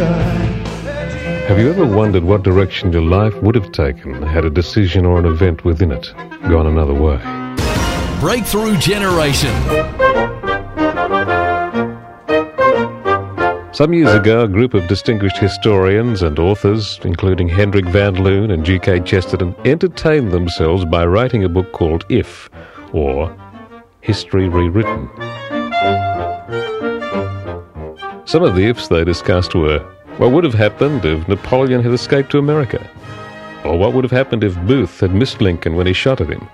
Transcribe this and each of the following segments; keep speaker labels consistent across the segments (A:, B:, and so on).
A: Have you ever wondered what direction your life would have taken had a decision or an event within it gone another way?
B: Breakthrough Generation.
A: Some years ago, a group of distinguished historians and authors, including Hendrik van Loon and G.K. Chesterton, entertained themselves by writing a book called If, or History Rewritten. Some of the ifs they discussed were what would have happened if Napoleon had escaped to America? Or what would have happened if Booth had missed Lincoln when he shot at him?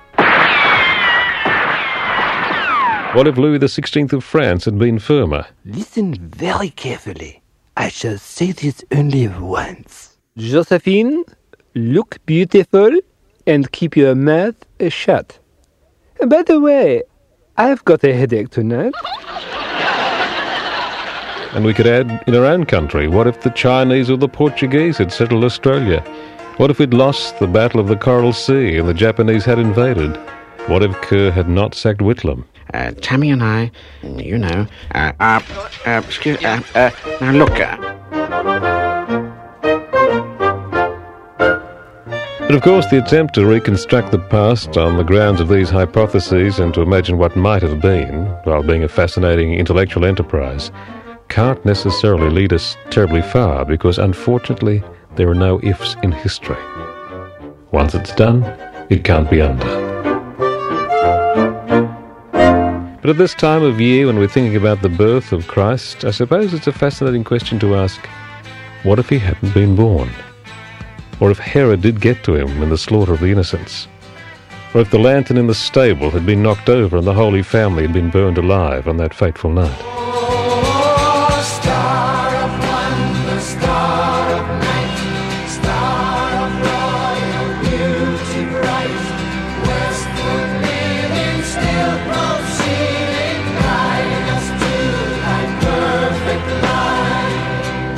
A: What if Louis XVI of France had been firmer?
C: Listen very carefully. I shall say this only once.
D: Josephine, look beautiful and keep your mouth shut. By the way, I've got a headache tonight.
A: And we could add in our own country, what if the Chinese or the Portuguese had settled Australia? What if we'd lost the Battle of the Coral Sea and the Japanese had invaded? What if Kerr had not sacked Whitlam?
E: Uh, Tammy and I, you know, uh, uh, uh excuse, uh, uh, now look, uh,
A: But of course, the attempt to reconstruct the past on the grounds of these hypotheses and to imagine what might have been, while being a fascinating intellectual enterprise, can't necessarily lead us terribly far because unfortunately there are no ifs in history. Once it's done, it can't be undone. But at this time of year, when we're thinking about the birth of Christ, I suppose it's a fascinating question to ask what if he hadn't been born? Or if Herod did get to him in the slaughter of the innocents? Or if the lantern in the stable had been knocked over and the Holy Family had been burned alive on that fateful night?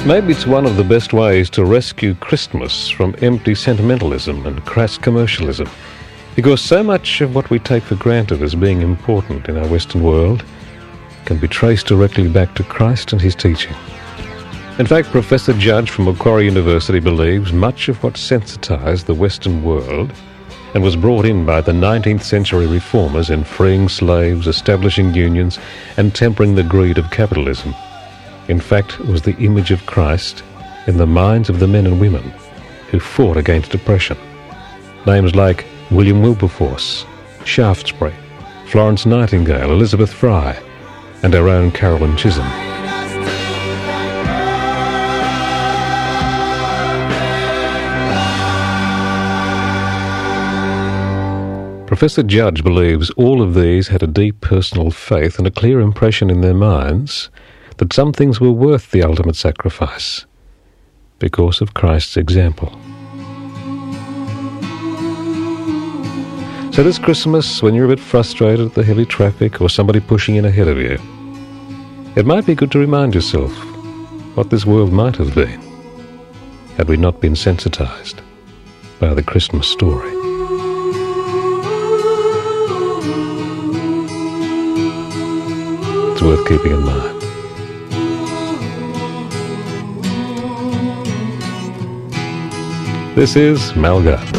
A: Maybe it's one of the best ways to rescue Christmas from empty sentimentalism and crass commercialism, because so much of what we take for granted as being important in our Western world can be traced directly back to Christ and his teaching. In fact, Professor Judge from Macquarie University believes much of what sensitized the Western world and was brought in by the 19th century reformers in freeing slaves, establishing unions, and tempering the greed of capitalism in fact, was the image of Christ in the minds of the men and women who fought against oppression. Names like William Wilberforce, Shaftesbury, Florence Nightingale, Elizabeth Fry, and our own Carolyn Chisholm. Professor Judge believes all of these had a deep personal faith and a clear impression in their minds that some things were worth the ultimate sacrifice because of Christ's example. So this Christmas, when you're a bit frustrated at the heavy traffic or somebody pushing in ahead of you, it might be good to remind yourself what this world might have been had we not been sensitized by the Christmas story. It's worth keeping in mind. This is Mel Gardner.